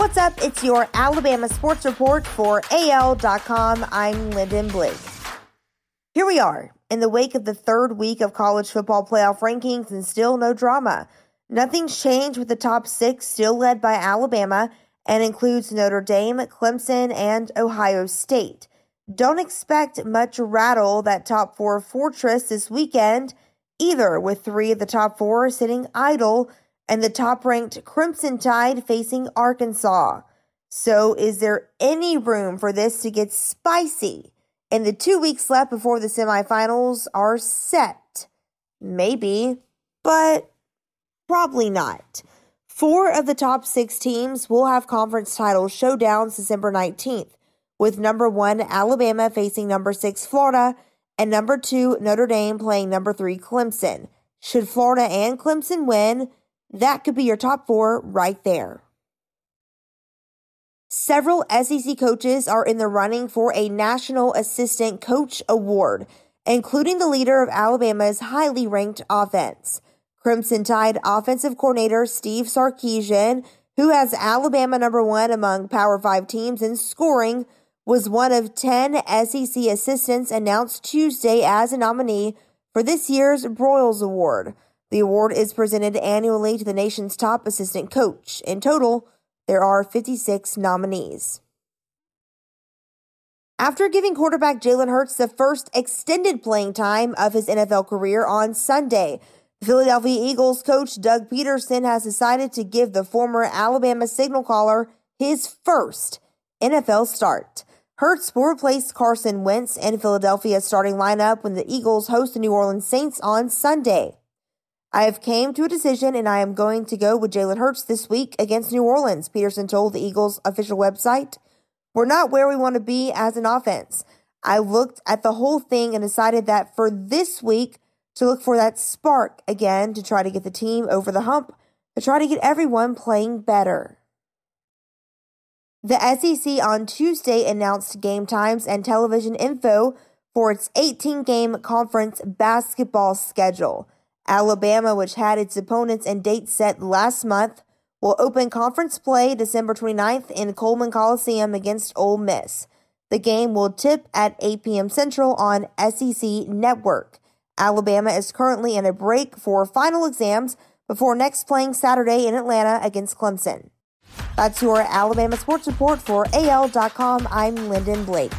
What's up? It's your Alabama Sports Report for AL.com. I'm Lyndon Blake. Here we are in the wake of the third week of college football playoff rankings and still no drama. Nothing's changed with the top six still led by Alabama and includes Notre Dame, Clemson, and Ohio State. Don't expect much rattle that top four fortress this weekend either, with three of the top four sitting idle and the top ranked Crimson Tide facing Arkansas. So, is there any room for this to get spicy? in the two weeks left before the semifinals are set. Maybe, but probably not. Four of the top six teams will have conference title showdowns December 19th, with number one Alabama facing number six Florida and number two Notre Dame playing number three Clemson. Should Florida and Clemson win, that could be your top four right there. Several SEC coaches are in the running for a National Assistant Coach Award, including the leader of Alabama's highly ranked offense. Crimson Tide offensive coordinator Steve Sarkisian, who has Alabama number one among Power Five teams in scoring, was one of 10 SEC assistants announced Tuesday as a nominee for this year's Broyles Award. The award is presented annually to the nation's top assistant coach. In total, there are 56 nominees. After giving quarterback Jalen Hurts the first extended playing time of his NFL career on Sunday, Philadelphia Eagles coach Doug Pederson has decided to give the former Alabama signal caller his first NFL start. Hurts will replace Carson Wentz in Philadelphia's starting lineup when the Eagles host the New Orleans Saints on Sunday. I have came to a decision and I am going to go with Jalen Hurts this week against New Orleans, Pederson told the Eagles official website. We're not where we want to be as an offense. I looked at the whole thing and decided that for this week to look for that spark again to try to get the team over the hump, to try to get everyone playing better. The SEC on Tuesday announced game times and television info for its 18 game conference basketball schedule. Alabama, which had its opponents and dates set last month, will open conference play December 29th in Coleman Coliseum against Ole Miss. The game will tip at 8 p.m. Central on SEC Network. Alabama is currently in a break for final exams before next playing Saturday in Atlanta against Clemson. That's your Alabama Sports Report for AL.com. I'm Lyndon Blake.